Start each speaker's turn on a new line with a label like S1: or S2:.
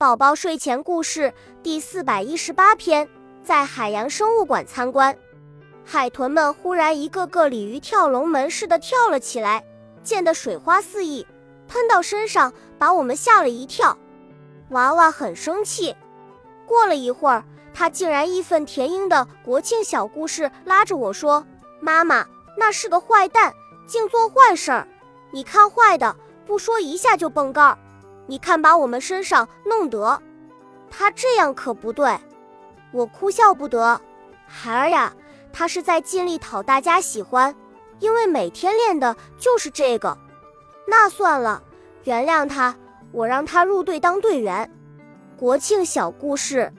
S1: 宝宝睡前故事第四百一十八篇：在海洋生物馆参观，海豚们忽然一个个鲤鱼跳龙门似的跳了起来，溅得水花四溢，喷到身上，把我们吓了一跳。娃娃很生气。过了一会儿，他竟然义愤填膺的国庆小故事拉着我说：“妈妈，那是个坏蛋，净做坏事儿。你看坏的，不说一下就蹦盖儿。”你看，把我们身上弄得，他这样可不对。我哭笑不得。孩儿呀，他是在尽力讨大家喜欢，因为每天练的就是这个。那算了，原谅他，我让他入队当队员。国庆小故事。